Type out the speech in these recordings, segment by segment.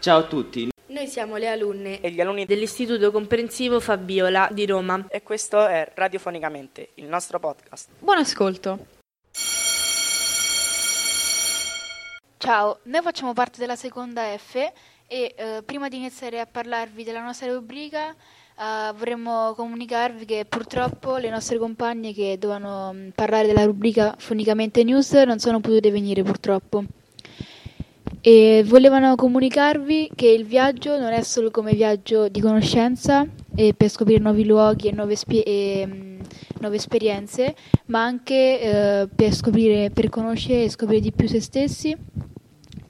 Ciao a tutti. Noi siamo le alunne e gli alunni dell'Istituto Comprensivo Fabiola di Roma. E questo è Radiofonicamente, il nostro podcast. Buon ascolto. Ciao, noi facciamo parte della seconda F e eh, prima di iniziare a parlarvi della nostra rubrica eh, vorremmo comunicarvi che purtroppo le nostre compagne che dovevano mm, parlare della rubrica Fonicamente News non sono potute venire purtroppo. E volevano comunicarvi che il viaggio non è solo come viaggio di conoscenza e per scoprire nuovi luoghi e nuove, spie- e, mm, nuove esperienze, ma anche eh, per scoprire, per conoscere e scoprire di più se stessi.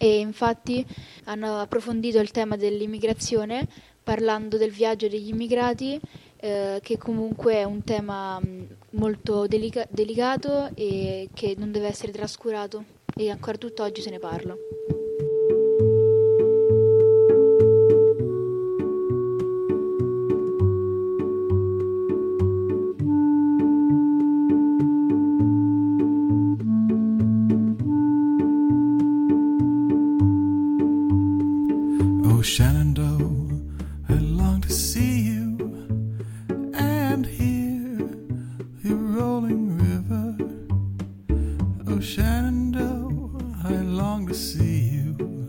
E infatti hanno approfondito il tema dell'immigrazione parlando del viaggio degli immigrati, eh, che comunque è un tema mm, molto delica- delicato e che non deve essere trascurato e ancora tutt'oggi se ne parla. See you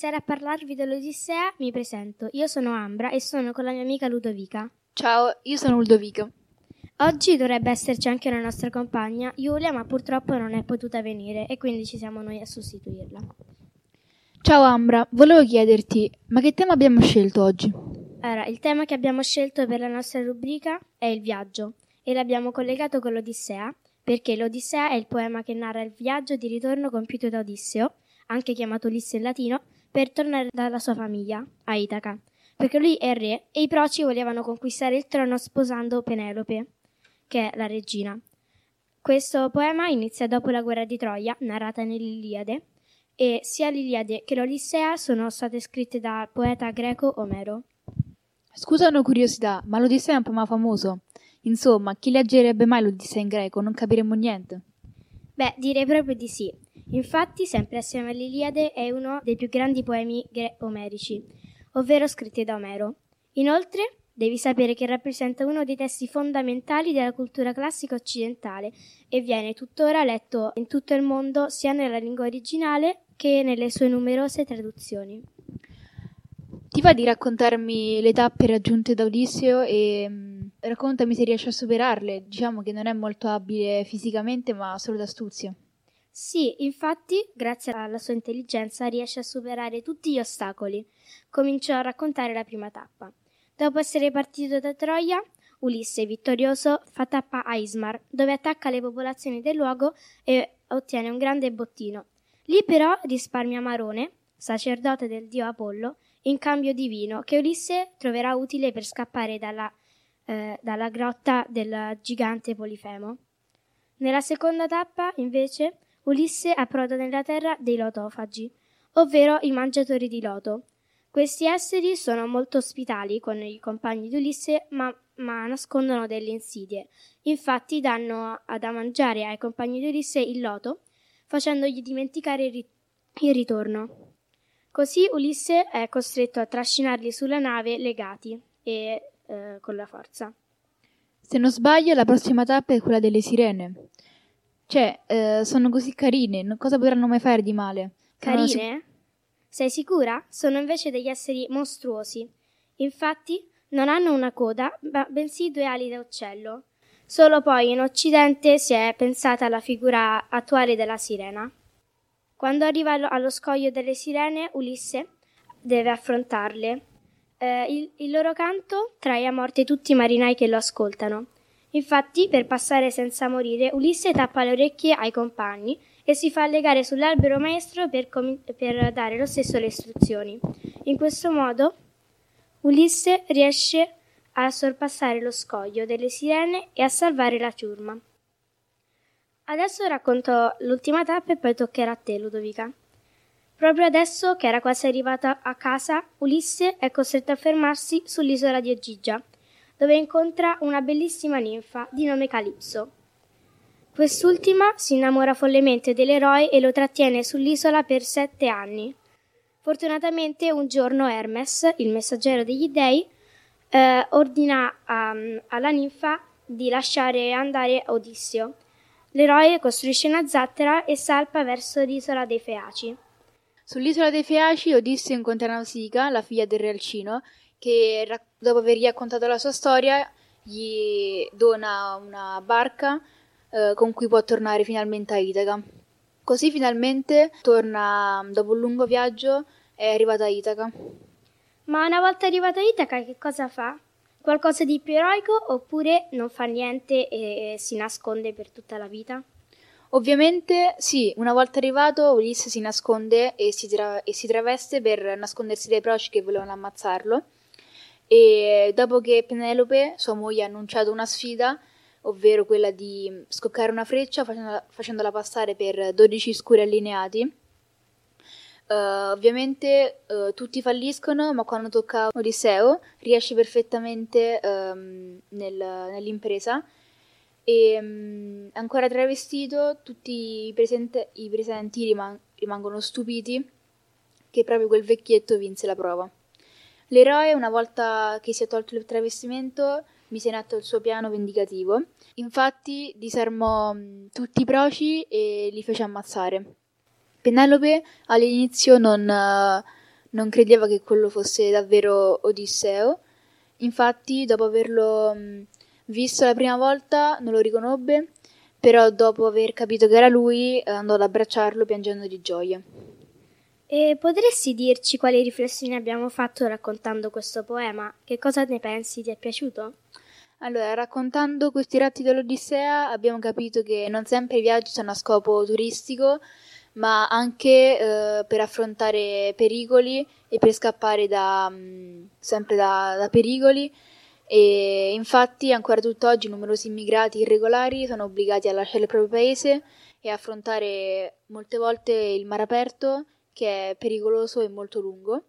iniziare a parlarvi dell'Odissea, mi presento. Io sono Ambra e sono con la mia amica Ludovica. Ciao, io sono Ludovico. Oggi dovrebbe esserci anche una nostra compagna, Giulia, ma purtroppo non è potuta venire e quindi ci siamo noi a sostituirla. Ciao Ambra, volevo chiederti, ma che tema abbiamo scelto oggi? Allora, il tema che abbiamo scelto per la nostra rubrica è il viaggio e l'abbiamo collegato con l'Odissea perché l'Odissea è il poema che narra il viaggio di ritorno compiuto da Odisseo, anche chiamato Ulisse in latino, per tornare dalla sua famiglia, a Itaca, perché lui è re e i proci volevano conquistare il trono sposando Penelope, che è la regina. Questo poema inizia dopo la guerra di Troia, narrata nell'Iliade, e sia l'Iliade che l'Odissea sono state scritte dal poeta greco Omero. Scusa una curiosità, ma l'Odissea è un poema famoso. Insomma, chi leggerebbe mai l'Odissea in greco? Non capiremmo niente. Beh, direi proprio di sì. Infatti, sempre assieme all'Iliade, è uno dei più grandi poemi gre- omerici, ovvero scritti da Omero. Inoltre, devi sapere che rappresenta uno dei testi fondamentali della cultura classica occidentale e viene tuttora letto in tutto il mondo sia nella lingua originale che nelle sue numerose traduzioni. Ti va di raccontarmi le tappe raggiunte da Odisseo e mm, raccontami se riesci a superarle. Diciamo che non è molto abile fisicamente, ma solo d'astuzia. Sì, infatti, grazie alla sua intelligenza, riesce a superare tutti gli ostacoli. Cominciò a raccontare la prima tappa. Dopo essere partito da Troia, Ulisse, vittorioso, fa tappa a Ismar, dove attacca le popolazioni del luogo e ottiene un grande bottino. Lì però risparmia Marone, sacerdote del dio Apollo, in cambio di vino, che Ulisse troverà utile per scappare dalla, eh, dalla grotta del gigante Polifemo. Nella seconda tappa, invece, Ulisse approda nella terra dei lotofagi, ovvero i mangiatori di loto. Questi esseri sono molto ospitali con i compagni di Ulisse, ma, ma nascondono delle insidie. Infatti danno a da mangiare ai compagni di Ulisse il loto, facendogli dimenticare il, ri- il ritorno. Così Ulisse è costretto a trascinarli sulla nave legati e eh, con la forza. Se non sbaglio, la prossima tappa è quella delle sirene. Cioè, eh, sono così carine, non- cosa potranno mai fare di male? Sono sic- Carine? Sei sicura? Sono invece degli esseri mostruosi. Infatti non hanno una coda, ma bensì due ali da uccello. Solo poi in Occidente si è pensata alla figura attuale della sirena. Quando arriva allo- scoglio delle sirene, Ulisse deve affrontarle. Eh, il, il loro canto trae a morte tutti i marinai che lo ascoltano. Infatti, per passare senza morire, Ulisse tappa le orecchie ai compagni e si fa legare sull'albero maestro per, comi- per dare lo stesso le istruzioni. In questo modo, Ulisse riesce a sorpassare lo scoglio delle sirene e a salvare la ciurma. Adesso racconto l'ultima tappa e poi toccherà a te, Ludovica. Proprio adesso, che era quasi arrivata a casa, Ulisse è costretto a fermarsi sull'isola di Ogigia, dove incontra una bellissima ninfa di nome Calipso. Quest'ultima si innamora follemente dell'eroe e lo trattiene sull'isola per sette anni. Fortunatamente un giorno Hermes, il messaggero degli dei, eh, ordina a- alla ninfa di lasciare andare Odisseo. L'eroe costruisce una zattera e salpa verso l'isola dei Feaci. Sull'isola dei Feaci, Odisseo incontra Nausicaa, la figlia del re Alcino, che dopo aver raccontato la sua storia gli dona una barca eh, con cui può tornare finalmente a Itaca. Così finalmente torna, dopo un lungo viaggio, è arrivata a Itaca. Ma una volta arrivato a Itaca, che cosa fa? Qualcosa di più eroico oppure non fa niente e si nasconde per tutta la vita? Ovviamente, sì, una volta arrivato, Ulisse si nasconde e si, tra- e si traveste per nascondersi dai proci che volevano ammazzarlo. E dopo che Penelope, sua moglie, ha annunciato una sfida, ovvero quella di scoccare una freccia facendola, facendola passare per 12 scuri allineati, eh, ovviamente eh, tutti falliscono, ma quando tocca Odisseo riesce perfettamente ehm, nel- nell'impresa e mm, ancora travestito tutti i, presente- i presenti riman- rimangono stupiti che proprio quel vecchietto vinse la prova. L'eroe, una volta che si è tolto il travestimento, mise in atto il suo piano vendicativo. Infatti disarmò mm, tutti i proci e li fece ammazzare. Penelope all'inizio non, eh, non credeva che quello fosse davvero Odisseo, infatti dopo averlo mh, visto la prima volta non lo riconobbe, però dopo aver capito che era lui eh, andò ad abbracciarlo piangendo di gioia. E potresti dirci quali riflessioni abbiamo fatto raccontando questo poema? Che cosa ne pensi? Ti è piaciuto? Allora, raccontando questi ratti dell'Odissea abbiamo capito che non sempre i viaggi sono a scopo turistico, ma anche eh, per affrontare pericoli e per scappare da, mh, sempre da, da pericoli. E infatti ancora tutt'oggi numerosi immigrati irregolari sono obbligati a lasciare il proprio paese e affrontare molte volte il mare aperto, che è pericoloso e molto lungo,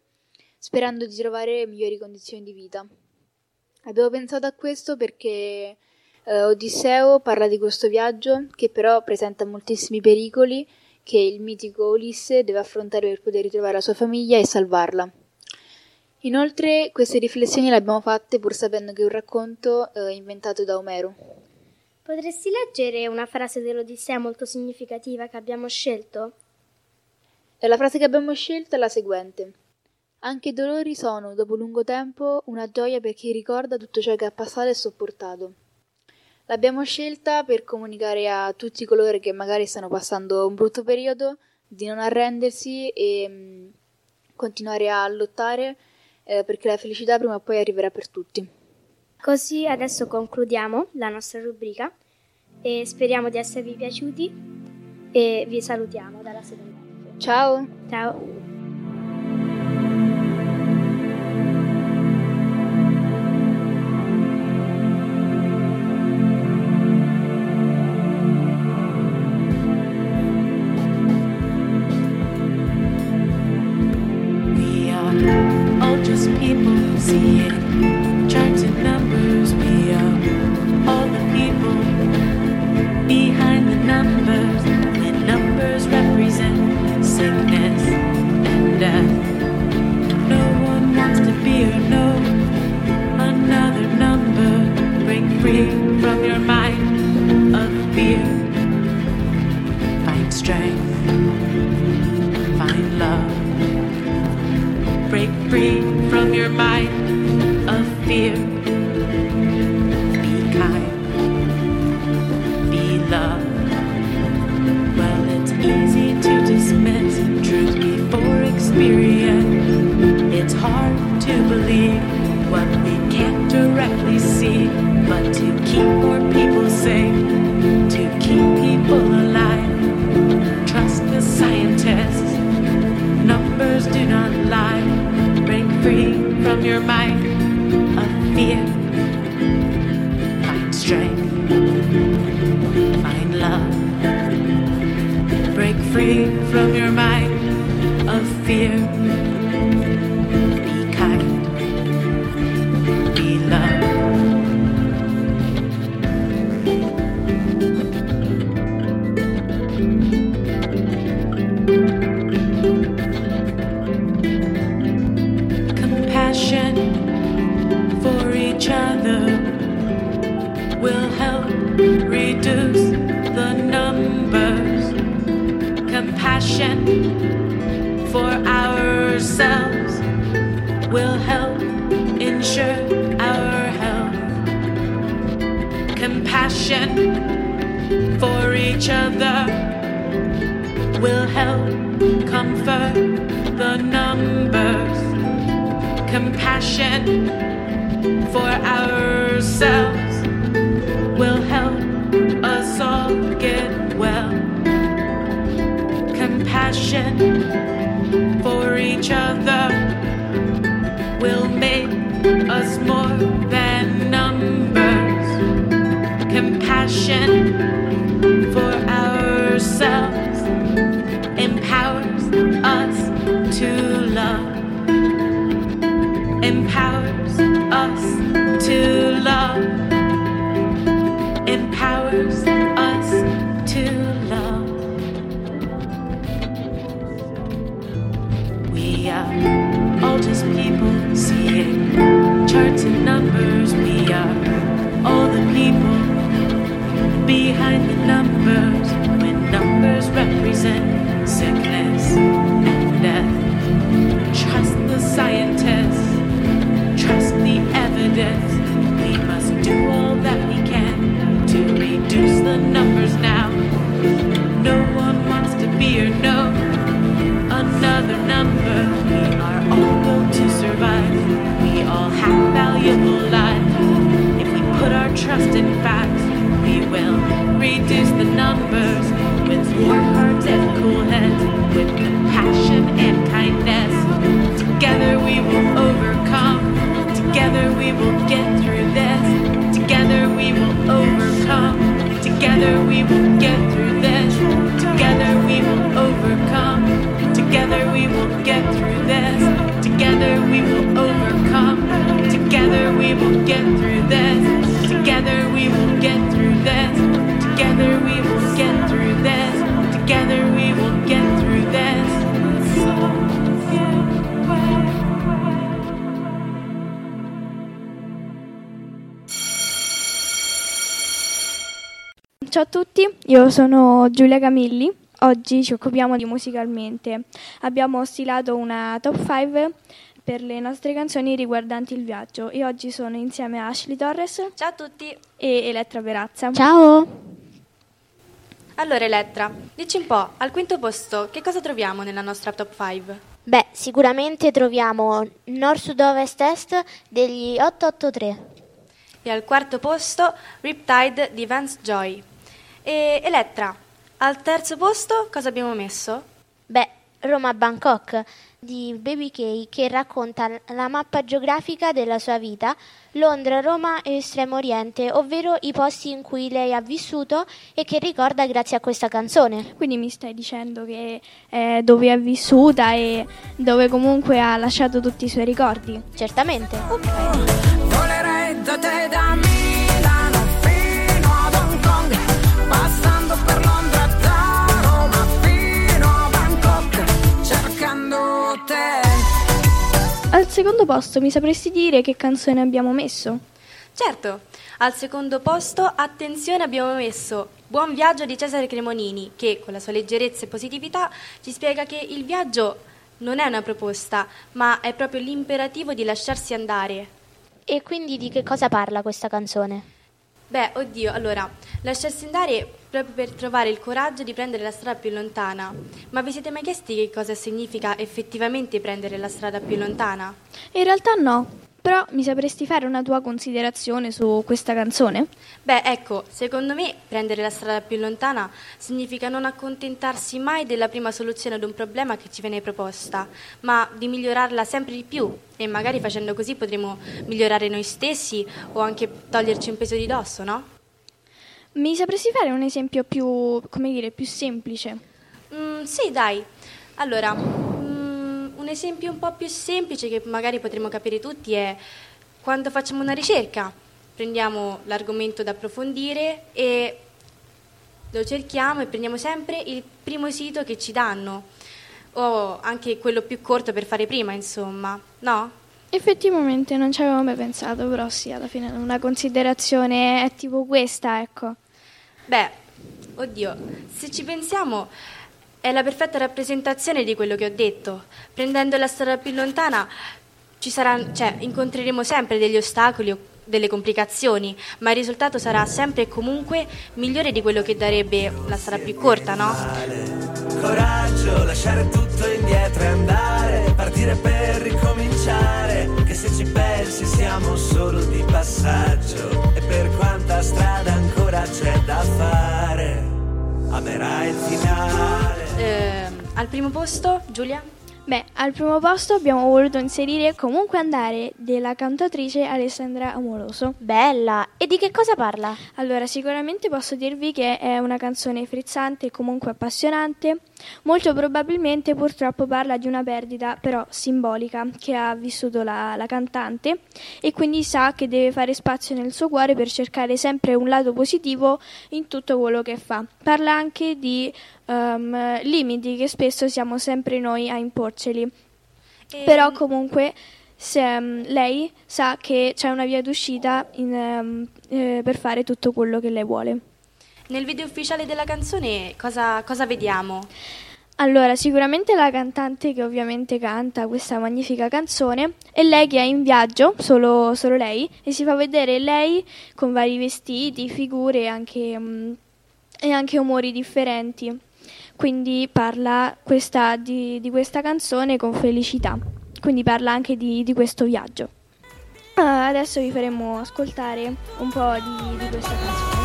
sperando di trovare migliori condizioni di vita. Abbiamo pensato a questo perché eh, Odisseo parla di questo viaggio che però presenta moltissimi pericoli che il mitico Ulisse deve affrontare per poter ritrovare la sua famiglia e salvarla. Inoltre queste riflessioni le abbiamo fatte pur sapendo che è un racconto eh, inventato da Omero. Potresti leggere una frase dell'Odissea molto significativa che abbiamo scelto? La frase che abbiamo scelto è la seguente. Anche i dolori sono, dopo lungo tempo, una gioia per chi ricorda tutto ciò che ha passato e sopportato. L'abbiamo scelta per comunicare a tutti coloro che magari stanno passando un brutto periodo di non arrendersi e mh, continuare a lottare eh, perché la felicità prima o poi arriverà per tutti. Così adesso concludiamo la nostra rubrica e speriamo di esservi piaciuti e vi salutiamo dalla seconda. Ciao! Ciao! Each other will help comfort the numbers compassion for ourselves will help us all get well. Compassion for each other will make us more than numbers. Compassion Justin Ciao a tutti, io sono Giulia Camilli. Oggi ci occupiamo di musicalmente. Abbiamo stilato una top 5 per le nostre canzoni riguardanti il viaggio e oggi sono insieme a Ashley Torres Ciao a tutti. e Elettra Perazza. Ciao! Allora Elettra, dici un po', al quinto posto che cosa troviamo nella nostra top 5? Beh, sicuramente troviamo Nord, Sud, Ovest, Est degli 883. E al quarto posto Riptide di Vance Joy. E Elettra, al terzo posto cosa abbiamo messo? Beh, Roma Bangkok di Baby K che racconta la mappa geografica della sua vita, Londra, Roma e Estremo Oriente, ovvero i posti in cui lei ha vissuto e che ricorda grazie a questa canzone. Quindi mi stai dicendo che è dove è vissuta e dove comunque ha lasciato tutti i suoi ricordi. Certamente. Volerei da te da Milano secondo posto mi sapresti dire che canzone abbiamo messo? Certo, al secondo posto, attenzione, abbiamo messo Buon viaggio di Cesare Cremonini, che con la sua leggerezza e positività ci spiega che il viaggio non è una proposta, ma è proprio l'imperativo di lasciarsi andare. E quindi di che cosa parla questa canzone? Beh, oddio, allora, lasciarsi andare proprio per trovare il coraggio di prendere la strada più lontana. Ma vi siete mai chiesti che cosa significa effettivamente prendere la strada più lontana? In realtà no, però mi sapresti fare una tua considerazione su questa canzone? Beh, ecco, secondo me prendere la strada più lontana significa non accontentarsi mai della prima soluzione ad un problema che ci viene proposta, ma di migliorarla sempre di più e magari facendo così potremo migliorare noi stessi o anche toglierci un peso di dosso, no? Mi sapresti fare un esempio più, come dire, più semplice? Mm, sì, dai. Allora, mm, un esempio un po' più semplice che magari potremo capire tutti è quando facciamo una ricerca, prendiamo l'argomento da approfondire e lo cerchiamo e prendiamo sempre il primo sito che ci danno o anche quello più corto per fare prima, insomma, no? Effettivamente non ci avevo mai pensato, però sì, alla fine una considerazione è tipo questa, ecco. Beh, oddio, se ci pensiamo è la perfetta rappresentazione di quello che ho detto. Prendendo la strada più lontana ci saranno, cioè, incontreremo sempre degli ostacoli o delle complicazioni, ma il risultato sarà sempre e comunque migliore di quello che darebbe la strada più corta, no? Coraggio, lasciare tutto indietro e andare, partire per ricominciare, se ci pensi siamo solo di passaggio e per quanta strada ancora c'è da fare, amerai il finale. Ehm, al primo posto, Giulia? Beh, al primo posto abbiamo voluto inserire Comunque andare della cantatrice Alessandra Amoroso. Bella! E di che cosa parla? Allora, sicuramente posso dirvi che è una canzone frizzante e comunque appassionante. Molto probabilmente purtroppo parla di una perdita però simbolica che ha vissuto la, la cantante e quindi sa che deve fare spazio nel suo cuore per cercare sempre un lato positivo in tutto quello che fa. Parla anche di ehm, limiti che spesso siamo sempre noi a imporceli. E- Però comunque se, mm, lei sa che c'è una via d'uscita in, ehm, eh, per fare tutto quello che lei vuole. Nel video ufficiale della canzone cosa, cosa vediamo? Allora, sicuramente la cantante che ovviamente canta questa magnifica canzone è lei che è in viaggio, solo, solo lei, e si fa vedere lei con vari vestiti, figure anche, mm, e anche umori differenti. Quindi parla questa- di, di questa canzone con felicità, quindi parla anche di, di questo viaggio. Ah, adesso vi faremo ascoltare un po' di, di questa canzone.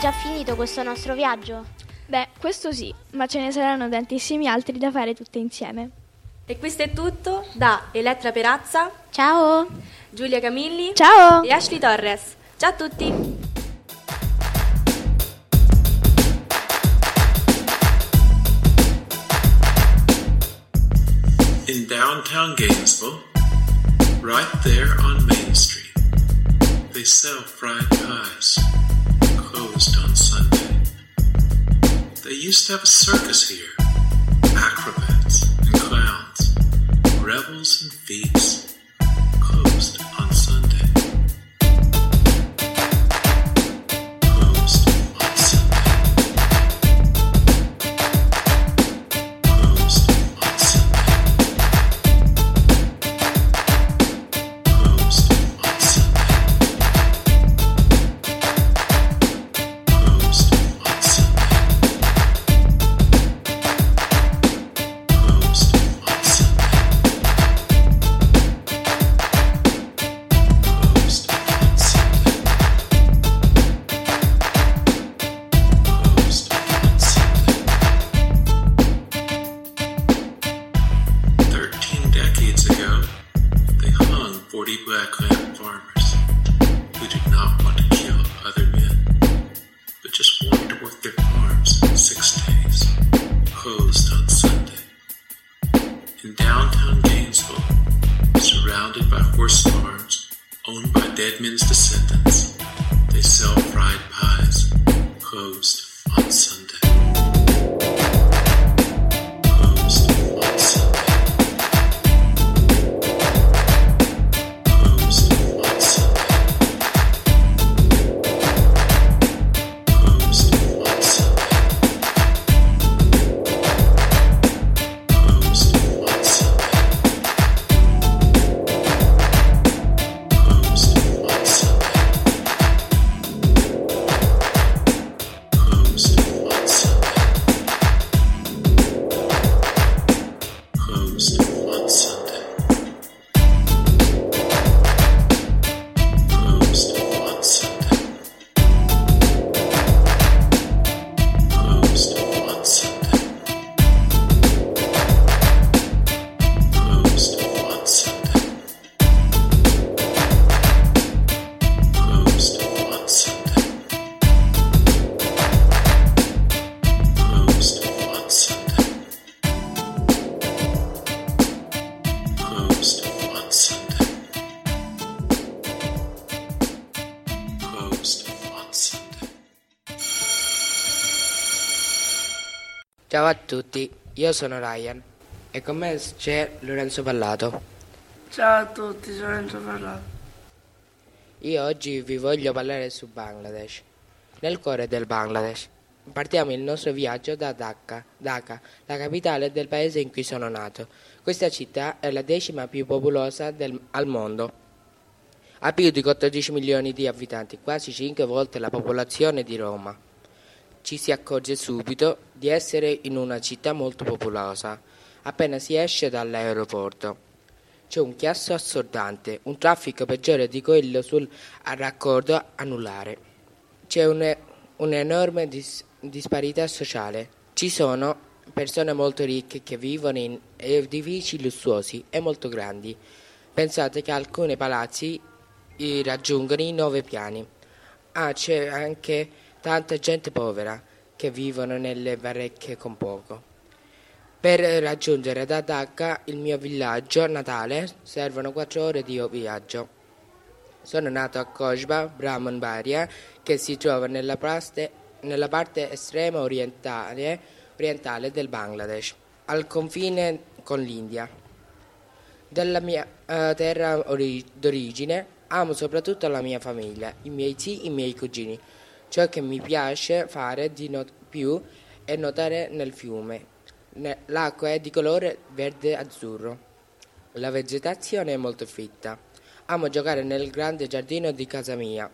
Già finito questo nostro viaggio? Beh, questo sì, ma ce ne saranno tantissimi altri da fare tutte insieme. E questo è tutto da Elettra Perazza, Ciao! Giulia Camilli Ciao! e Ashley Torres. Ciao a tutti! In downtown Gainesville, right there on Main Street. They sell fried pies, closed on Sunday. They used to have a circus here, acrobats and clowns, revels and deep breath. Ciao a tutti, io sono Ryan e con me c'è Lorenzo Pallato. Ciao a tutti, sono Enzo Parlato. Io oggi vi voglio parlare su Bangladesh. Nel cuore del Bangladesh partiamo il nostro viaggio da Dhaka, Dhaka, la capitale del paese in cui sono nato. Questa città è la decima più popolosa del- al mondo. Ha più di 14 milioni di abitanti, quasi 5 volte la popolazione di Roma. Ci si accorge subito di essere in una città molto popolosa, appena si esce dall'aeroporto. C'è un chiasso assordante, un traffico peggiore di quello sul raccordo anulare. C'è un- un'enorme dis- disparità sociale. Ci sono persone molto ricche che vivono in edifici lussuosi e molto grandi. Pensate che alcuni palazzi eh, raggiungono i nove piani. Ah, c'è anche tanta gente povera che vivono nelle baracche con poco. Per raggiungere da Dhaka il mio villaggio natale servono 4 ore di viaggio. Sono nato a Kojba, Brahmanbaria, che si trova nella, praste- nella parte estrema orientale, orientale del Bangladesh, al confine con l'India. Della mia eh, terra ori- d'origine amo soprattutto la mia famiglia, i miei zii, i miei cugini. Ciò che mi piace fare di no- più è nuotare nel fiume. L'acqua è di colore verde-azzurro. La vegetazione è molto fitta. Amo giocare nel grande giardino di casa mia.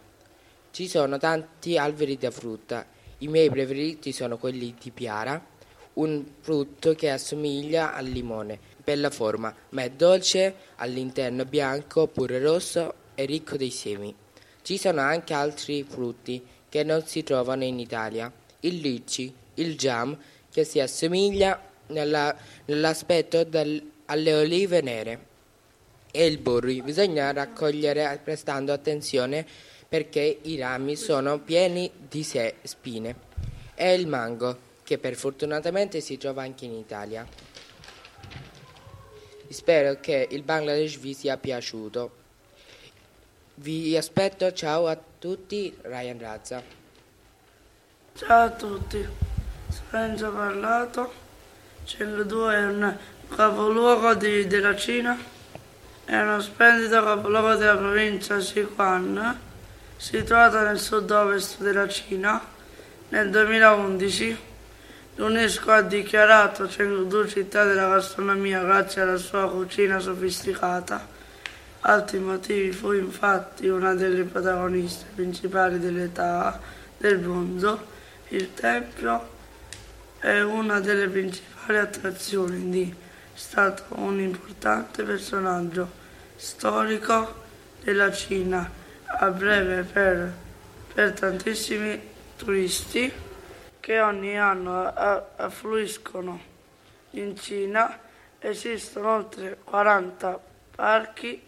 Ci sono tanti alberi da frutta. I miei preferiti sono quelli di piara, un frutto che assomiglia al limone per la forma, ma è dolce, all'interno bianco oppure rosso e ricco dei semi. Ci sono anche altri frutti che non si trovano in Italia. Il litchi, il jam, che si assomiglia nella- nell'aspetto del- alle olive nere e il burri bisogna raccogliere prestando attenzione perché i rami sono pieni di se- spine e il mango che per fortunatamente si trova anche in Italia. Spero che il Bangladesh vi sia piaciuto. Vi aspetto, ciao a tutti, Ryan Razza. Ciao a tutti, Lorenzo Parlato, Chengdu è un capoluogo di- della Cina, è uno splendido capoluogo della provincia Sichuan, situata nel sud-ovest della Cina. Nel 2011 l'UNESCO ha dichiarato Chengdu città della gastronomia grazie alla sua cucina sofisticata. Altri motivi fu infatti una delle protagoniste principali dell'età del bronzo. Il tempio è una delle principali attrazioni di stato un importante personaggio storico della Cina, a breve per, per tantissimi turisti che ogni anno affluiscono in Cina. Esistono oltre 40 parchi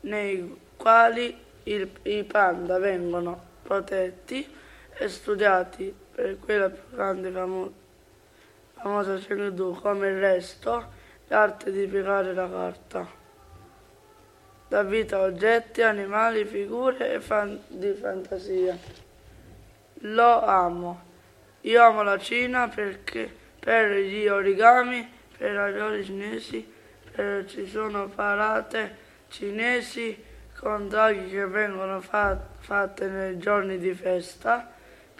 nei quali il- i panda vengono protetti e studiati per quella più grande famo- famosa Chengdu come il resto l'arte di piegare la carta. Da vita a oggetti, animali, figure e fan- di fantasia. Lo amo. Io amo la Cina perché per gli origami, per i ravioli cinesi, per ci sono parate cinesi con draghi che vengono fa- fatte nei giorni di festa,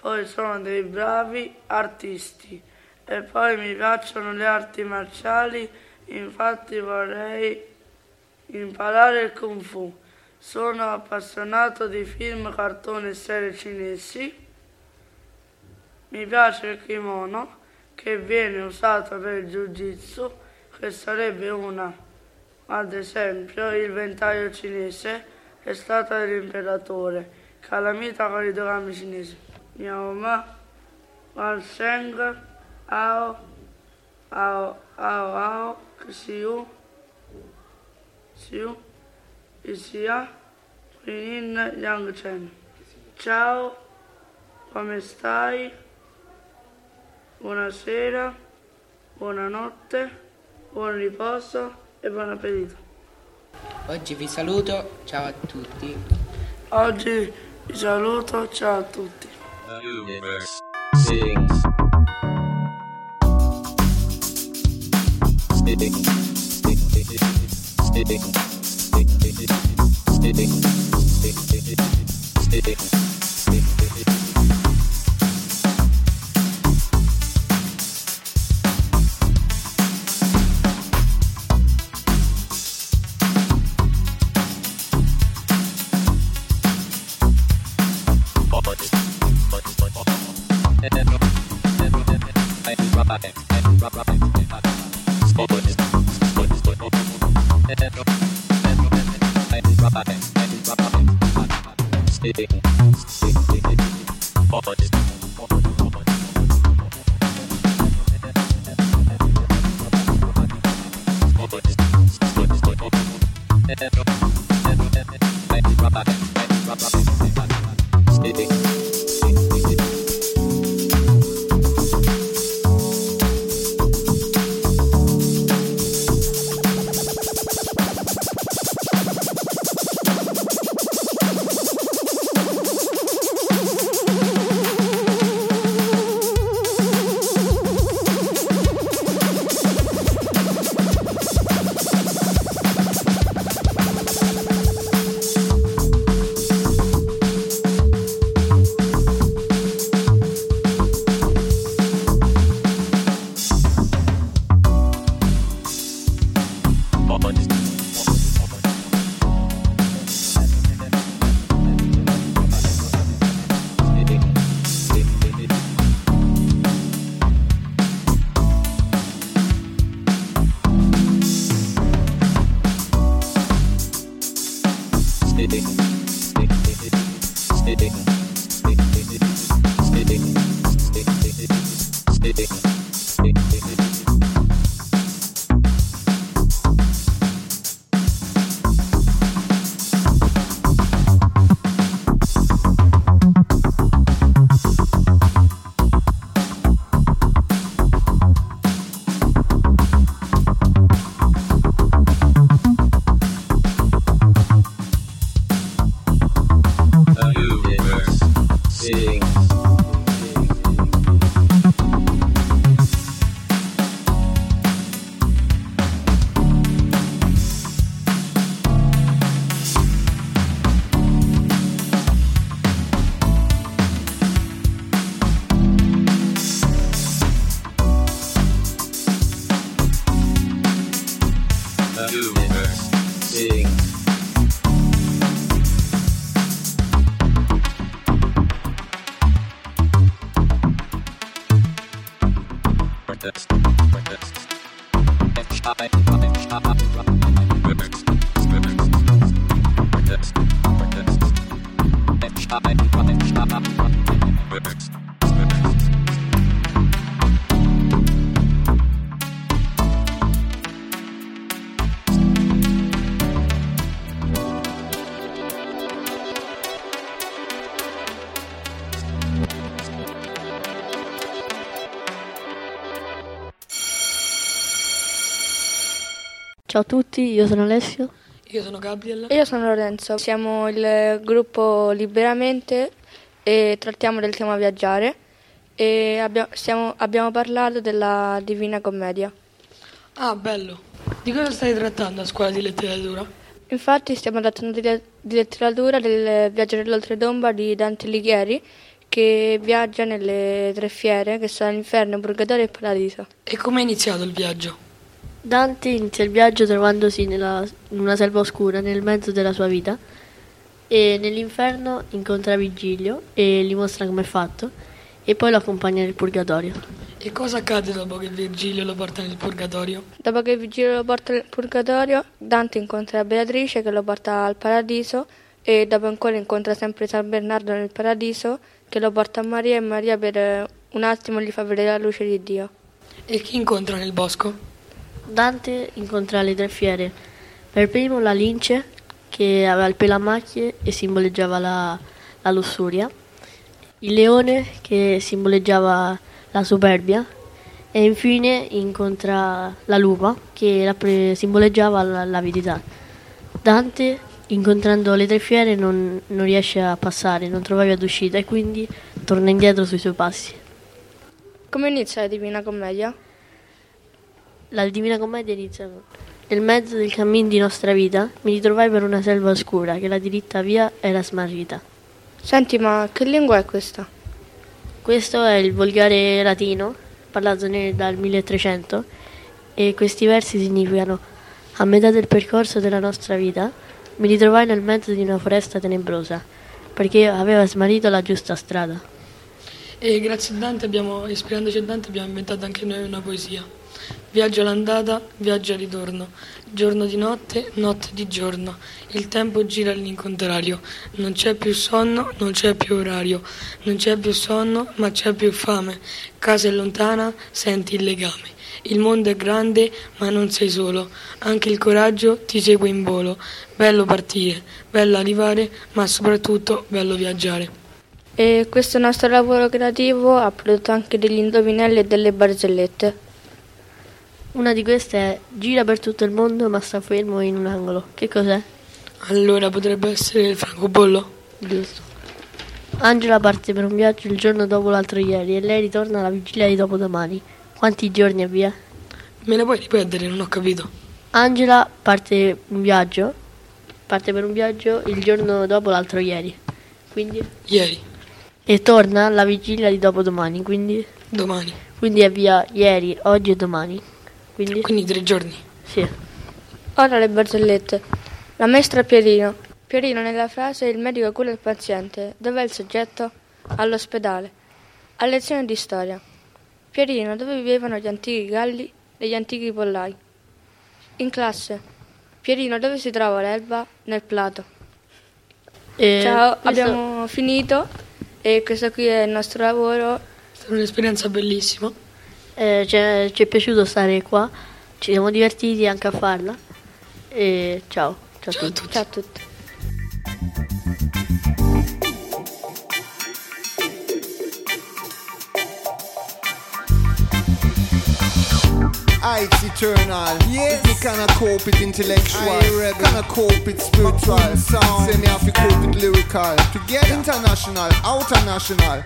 poi sono dei bravi artisti e poi mi piacciono le arti marciali, infatti vorrei imparare il kung fu. Sono appassionato di film, cartoni e serie cinesi. Mi piace il kimono che viene usato per il jiu-jitsu, che sarebbe una, ad esempio, il ventaglio cinese è stata dell'imperatore, calamita con i dogami cinesi. Miao Ma, Wan Sheng, Ao, Ao, Ao, Ao, Xiu, Xiu, Isia, Pinyin Yang Chen. Ciao, come stai? Buonasera, buonanotte, buon riposo e buon appetito. Oggi vi saluto, ciao a tutti. Oggi vi saluto, ciao a tutti. Universe Ciao a tutti, io sono Alessio. Io sono Gabriel. E io sono Lorenzo. Siamo il gruppo Liberamente e trattiamo del tema viaggiare e abbia- stiamo- abbiamo parlato della Divina Commedia. Ah, bello. Di cosa stai trattando a scuola di letteratura? Infatti stiamo trattando di, di letteratura del viaggio dell'oltretomba di Dante Alighieri che viaggia nelle tre fiere che sono l'inferno, purgatorio e paradiso. E come è iniziato il viaggio? Dante inizia il viaggio trovandosi nella- in una selva oscura nel mezzo della sua vita e nell'inferno incontra Vigilio e gli mostra come è fatto e poi lo accompagna nel purgatorio. E cosa accade dopo che Virgilio lo porta nel purgatorio? Dopo che Vigilio lo porta nel purgatorio, Dante incontra Beatrice che lo porta al paradiso e dopo ancora incontra sempre San Bernardo nel paradiso che lo porta a Maria e Maria per un attimo gli fa vedere la luce di Dio. E chi incontra nel bosco? Dante incontra le tre fiere. Per primo la lince che aveva il pelo a macchie e simboleggiava la, la lussuria, il leone che simboleggiava la superbia e infine incontra la lupa che simboleggiava la- l'avidità. Dante incontrando le tre fiere non, non riesce a passare, non trova via d'uscita e quindi torna indietro sui suoi passi. Come inizia la Divina Commedia? La Divina Commedia inizia nel mezzo del cammin di nostra vita mi ritrovai per una selva oscura che la diritta via era smarrita. Senti, ma che lingua è questa? Questo è il volgare latino, parlato nel- dal 1300, e questi versi significano a metà del percorso della nostra vita mi ritrovai nel mezzo di una foresta tenebrosa, perché aveva smarrito la giusta strada. E grazie a Dante abbiamo, ispirandoci a Dante, abbiamo inventato anche noi una poesia. Viaggio all'andata, viaggio al ritorno, giorno di notte, notte di giorno, il tempo gira all'incontrario, non c'è più sonno, non c'è più orario, non c'è più sonno, ma c'è più fame, casa è lontana, senti il legame. Il mondo è grande, ma non sei solo, anche il coraggio ti segue in volo. Bello partire, bello arrivare, ma soprattutto bello viaggiare. E questo nostro lavoro creativo ha prodotto anche degli indovinelli e delle barzellette. Una di queste è gira per tutto il mondo ma sta fermo in un angolo. Che cos'è? Allora potrebbe essere il francobollo? Giusto. Angela parte per un viaggio il giorno dopo l'altro ieri e lei ritorna alla vigilia di dopodomani. Quanti giorni è via? Me la puoi ripetere? Non ho capito. Angela parte un viaggio, parte per un viaggio il giorno dopo l'altro ieri. Quindi? Ieri. E torna alla vigilia di dopodomani, quindi? Domani. Quindi è via ieri, oggi e domani. Quindi? Quindi tre giorni. Sì. Ora le barzellette. La maestra Pierino. Pierino nella frase il medico cura il paziente. Dov'è il soggetto? All'ospedale. A lezione di storia. Pierino, dove vivevano gli antichi galli e gli antichi pollai? In classe. Pierino, dove si trova l'erba? Nel plato. E Ciao, questo- abbiamo finito e questo qui è il nostro lavoro. È stata un'esperienza bellissima. Eh, ci è- ci è piaciuto stare qua, ci siamo divertiti anche a farla. E ciao, ciao, a tutti. Ciao a tutti. It's eternal. Yes. Me cannot cope with intellectual. Cannot cope with spiritual. Sound. Say me have to cope with lyrical. To get international, outer national.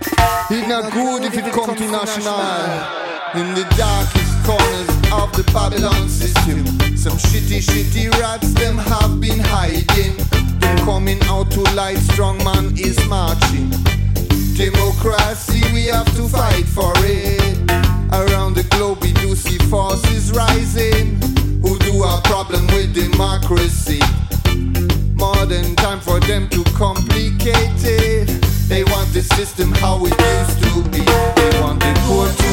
It's not good if it come to national. In the darkest corners of the Babylon system, some shitty, shitty rats them have been hiding. They're coming out to light, strong man is marching. Democracy, we have to fight for it. Around the globe, we do see forces rising. who do a problem with democracy. More than time for them to complicate it. They want the system how it used to be. They want the poor to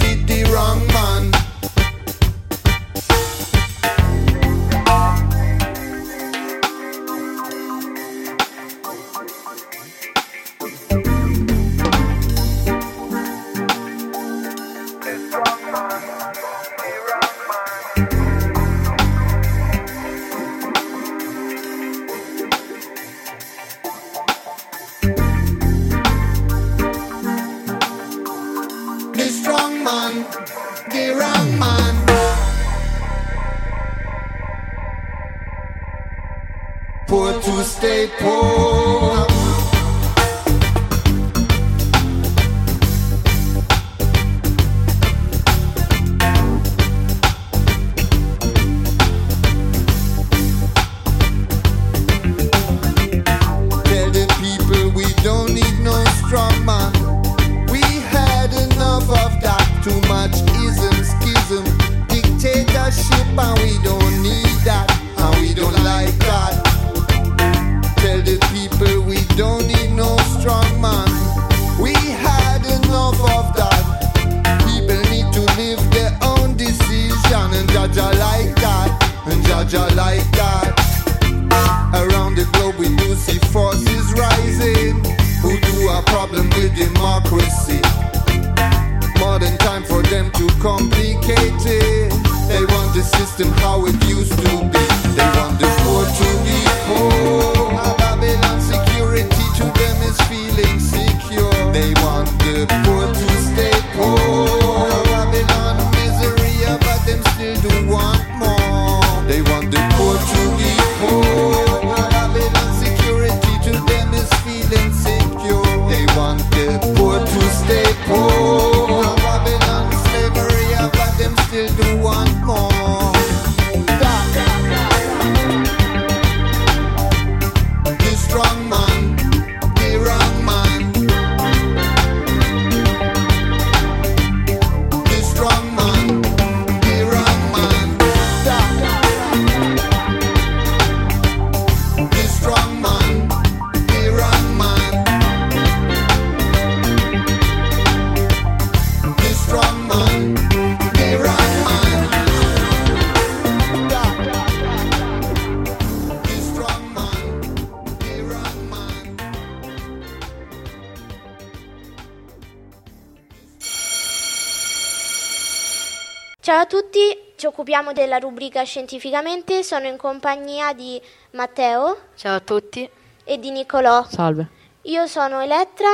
occupiamo della rubrica Scientificamente, sono in compagnia di Matteo Ciao a tutti. e di Nicolò. Salve. Io sono Elettra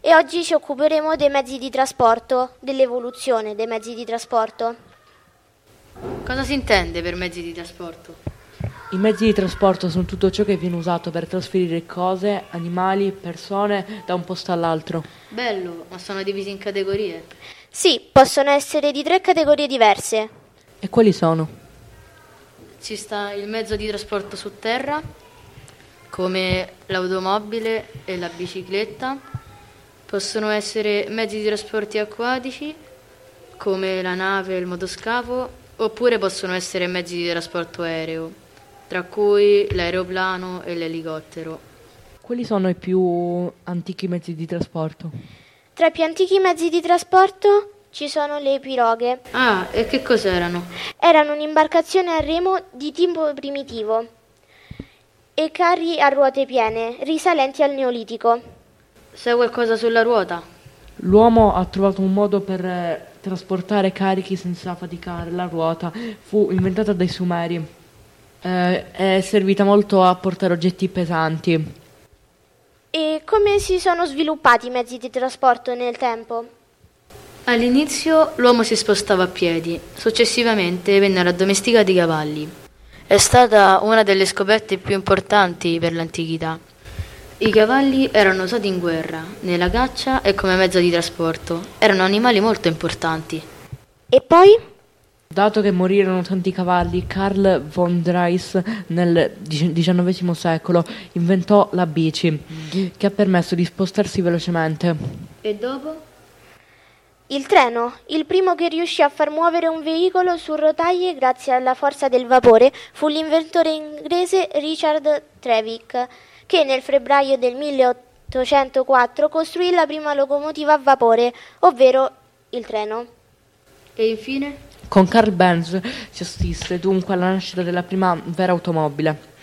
e oggi ci occuperemo dei mezzi di trasporto, dell'evoluzione dei mezzi di trasporto. Cosa si intende per mezzi di trasporto? I mezzi di trasporto sono tutto ciò che viene usato per trasferire cose, animali, persone da un posto all'altro. Bello, ma sono divisi in categorie. Sì, possono essere di tre categorie diverse. E quali sono? Ci sta il mezzo di trasporto su terra, come l'automobile e la bicicletta. Possono essere mezzi di trasporti acquatici, come la nave e il motoscafo, oppure possono essere mezzi di trasporto aereo, tra cui l'aeroplano e l'elicottero. Quali sono i più antichi mezzi di trasporto? Tra i più antichi mezzi di trasporto ci sono le piroghe. Ah, e che cos'erano? Erano un'imbarcazione a remo di tipo primitivo e carri a ruote piene, risalenti al Neolitico. Sai qualcosa sulla ruota? L'uomo ha trovato un modo per eh, trasportare carichi senza faticare. La ruota fu inventata dai Sumeri. Eh, è servita molto a portare oggetti pesanti. E come si sono sviluppati i mezzi di trasporto nel tempo? All'inizio l'uomo si spostava a piedi, successivamente vennero addomesticati i cavalli. È stata una delle scoperte più importanti per l'antichità. I cavalli erano usati in guerra, nella caccia e come mezzo di trasporto. Erano animali molto importanti. E poi? Dato che morirono tanti cavalli, Karl von Drais nel XIX secolo inventò la bici, che ha permesso di spostarsi velocemente. E dopo? Il treno, il primo che riuscì a far muovere un veicolo su rotaie grazie alla forza del vapore, fu l'inventore inglese Richard Trevithick, che nel febbraio del 1804 costruì la prima locomotiva a vapore, ovvero il treno. E infine? Con Carl Benz si assiste dunque alla nascita della prima vera automobile,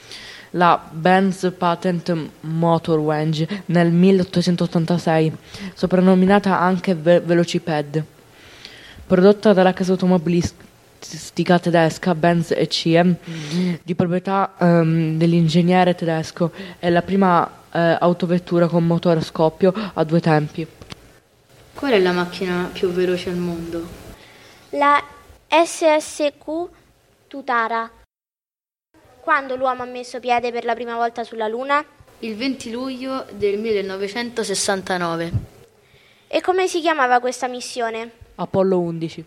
la Benz Patent Motor Wenge nel 1886, soprannominata anche Ve- Velociped. Prodotta dalla casa automobilistica tedesca Benz e CM, di proprietà ehm, dell'ingegnere tedesco, è la prima eh, autovettura con motore a scoppio a due tempi. Qual è la macchina più veloce al mondo? La SSQ Tutara. Quando l'uomo ha messo piede per la prima volta sulla Luna? Il 20 luglio del 1969. E come si chiamava questa missione? Apollo 11.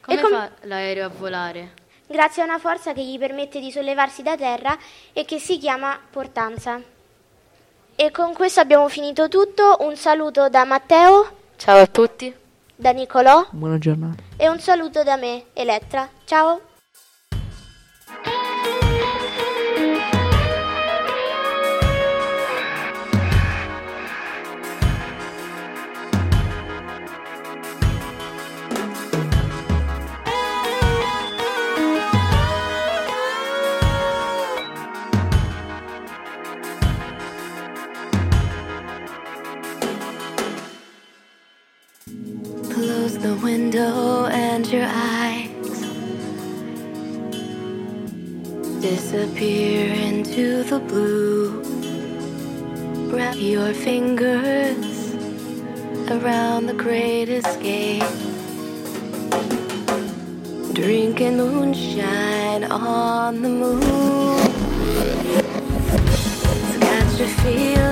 Come com- fa l'aereo a volare? Grazie a una forza che gli permette di sollevarsi da terra e che si chiama portanza. E con questo abbiamo finito tutto. Un saluto da Matteo. Ciao a tutti. Da Nicolò. Buona giornata. E un saluto da me, Elettra. Ciao. Window and your eyes disappear into the blue. Wrap your fingers around the great escape. Drinking moonshine on the moon. It's got you feeling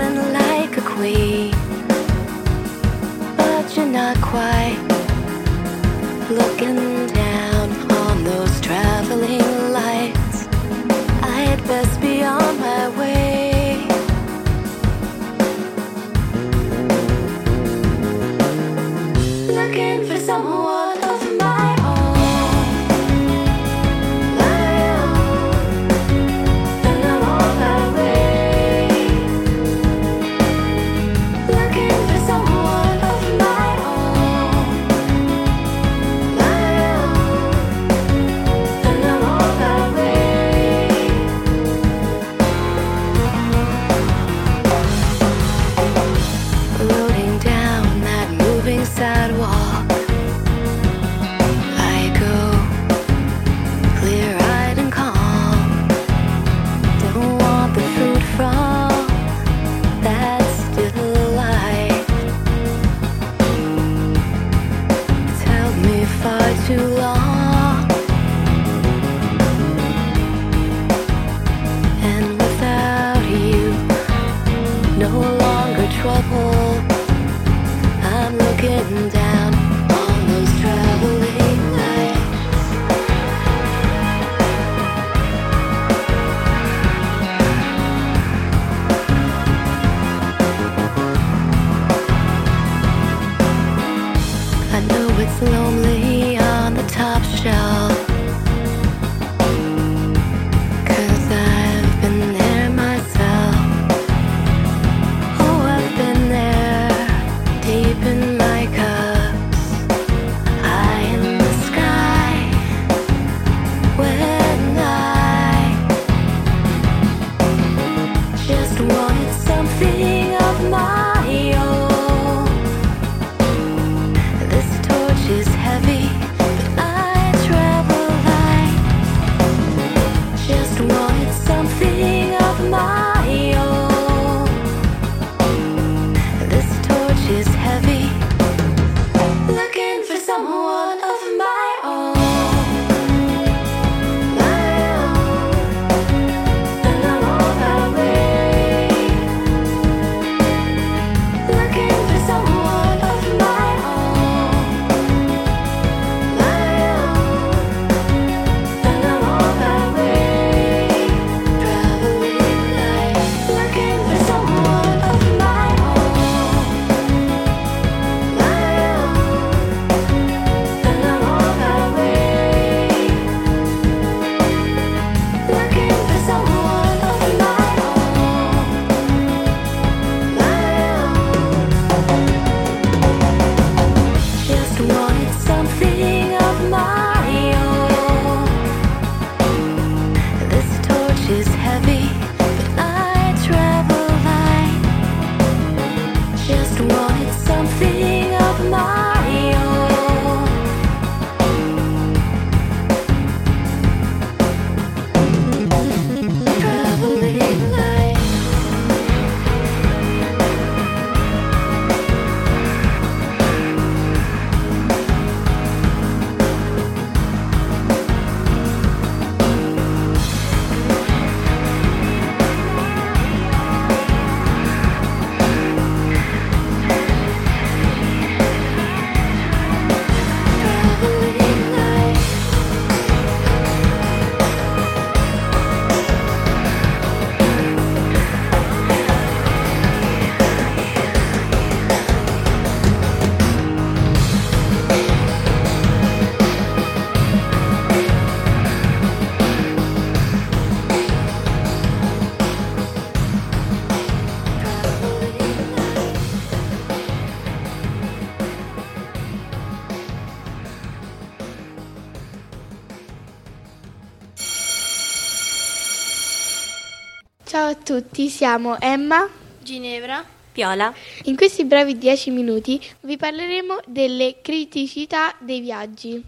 tutti, siamo Emma, Ginevra, Piola. In questi brevi dieci minuti vi parleremo delle criticità dei viaggi.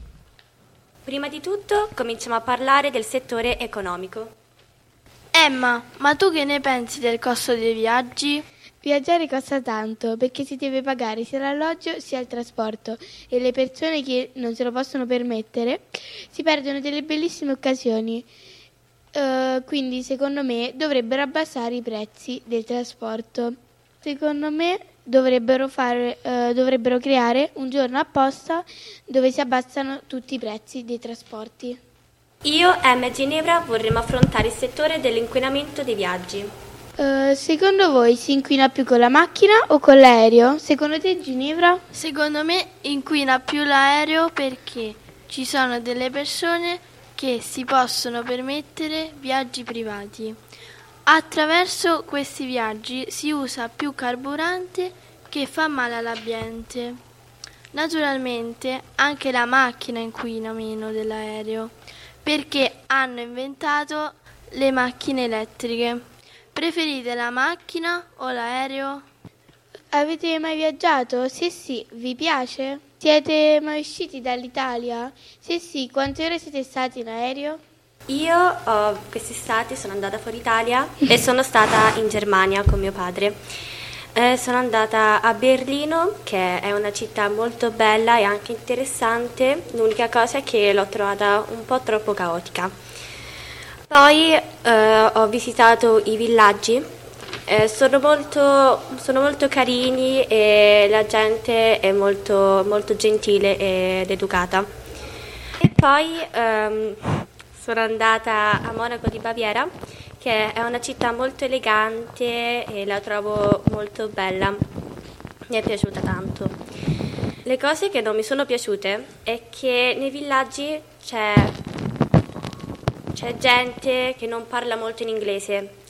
Prima di tutto cominciamo a parlare del settore economico. Emma, ma tu che ne pensi del costo dei viaggi? Viaggiare costa tanto perché si deve pagare sia l'alloggio sia il trasporto e le persone che non se lo possono permettere si perdono delle bellissime occasioni. Eh, quindi secondo me dovrebbero abbassare i prezzi del trasporto. Secondo me dovrebbero, fare, eh, dovrebbero creare un giorno apposta dove si abbassano tutti i prezzi dei trasporti. Io, Emma e Ginevra vorremmo affrontare il settore dell'inquinamento dei viaggi. Eh, secondo voi si inquina più con la macchina o con l'aereo? Secondo te Ginevra? Secondo me inquina più l'aereo perché ci sono delle persone che si possono permettere viaggi privati. Attraverso questi viaggi si usa più carburante che fa male all'ambiente. Naturalmente anche la macchina inquina meno dell'aereo perché hanno inventato le macchine elettriche. Preferite la macchina o l'aereo? Avete mai viaggiato? Se sì, vi piace? Siete mai usciti dall'Italia? Se sì, quante ore siete stati in aereo? Io oh, quest'estate sono andata fuori Italia e sono stata in Germania con mio padre. Eh, sono andata a Berlino, che è una città molto bella e anche interessante. L'unica cosa è che l'ho trovata un po' troppo caotica. Poi eh, ho visitato i villaggi, eh, sono, molto, sono molto carini e la gente è molto, molto gentile ed educata. E poi ehm, sono andata a Monaco di Baviera, che è una città molto elegante e la trovo molto bella. Mi è piaciuta tanto. Le cose che non mi sono piaciute è che nei villaggi c'è c'è gente che non parla molto in inglese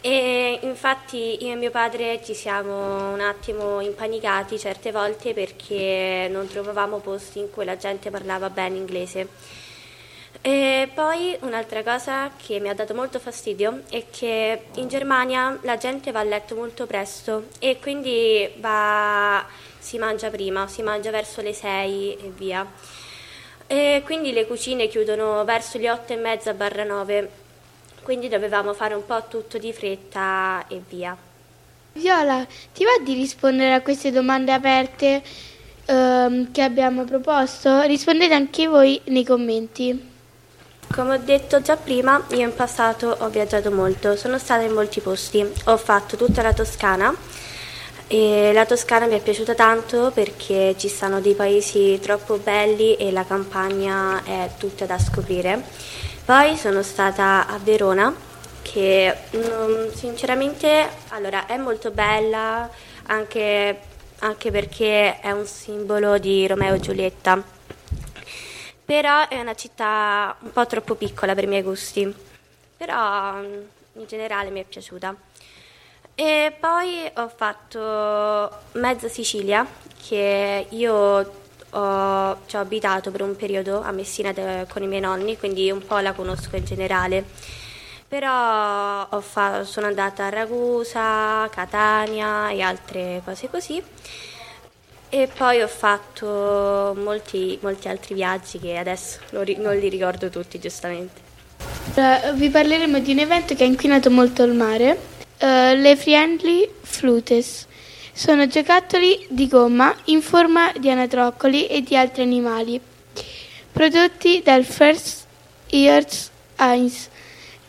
e infatti io e mio padre ci siamo un attimo impanicati certe volte perché non trovavamo posti in cui la gente parlava bene inglese. E poi un'altra cosa che mi ha dato molto fastidio è che in Germania la gente va a letto molto presto e quindi va, si mangia prima, si mangia verso le 6 e via. E quindi le cucine chiudono verso le 8 e mezza barra 9, quindi dovevamo fare un po' tutto di fretta e via. Viola, ti va di rispondere a queste domande aperte ehm, che abbiamo proposto? Rispondete anche voi nei commenti. Come ho detto già prima, io in passato ho viaggiato molto, sono stata in molti posti, ho fatto tutta la Toscana e la Toscana mi è piaciuta tanto perché ci sono dei paesi troppo belli e la campagna è tutta da scoprire. Poi sono stata a Verona che mm, sinceramente allora, è molto bella anche, anche perché è un simbolo di Romeo e Giulietta però è una città un po' troppo piccola per i miei gusti, però mm, in generale mi è piaciuta. E poi ho fatto mezza Sicilia, che io ho, ci ho abitato per un periodo a Messina de- con i miei nonni, quindi un po' la conosco in generale. Però fa- sono andata a Ragusa, Catania e altre cose così. E poi ho fatto molti, molti altri viaggi che adesso non, non li ricordo tutti, giustamente. Ora vi parleremo di un evento che ha inquinato molto il mare, eh, le Friendly Flutes. Sono giocattoli di gomma in forma di anatroccoli e di altri animali, prodotti dal First Earth Eyes,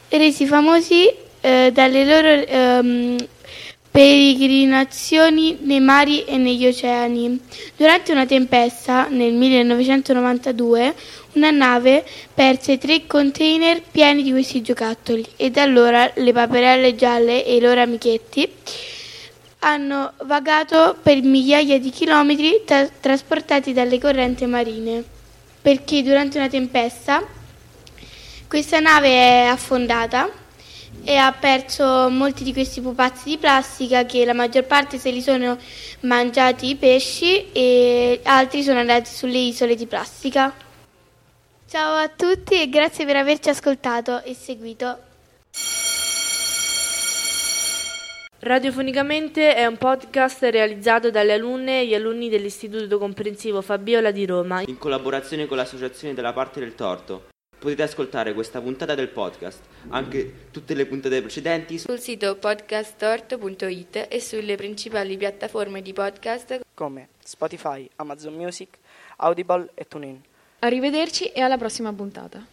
resi famosi eh, dalle loro ehm, peregrinazioni nei mari e negli oceani. Durante una tempesta nel 1992 una nave perse tre container pieni di questi giocattoli e da allora le paperelle gialle e i loro amichetti hanno vagato per migliaia di chilometri tra- trasportati dalle correnti marine perché durante una tempesta questa nave è affondata e ha perso molti di questi pupazzi di plastica che la maggior parte se li sono mangiati i pesci e altri sono andati sulle isole di plastica. Ciao a tutti e grazie per averci ascoltato e seguito. Radiofonicamente è un podcast realizzato dalle alunne e gli alunni dell'Istituto Comprensivo Fabiola di Roma. in collaborazione con l'associazione della parte del torto. Potete ascoltare questa puntata del podcast, anche tutte le puntate precedenti sul sito podcasttorto.it e sulle principali piattaforme di podcast come Spotify, Amazon Music, Audible e TuneIn. Arrivederci e alla prossima puntata.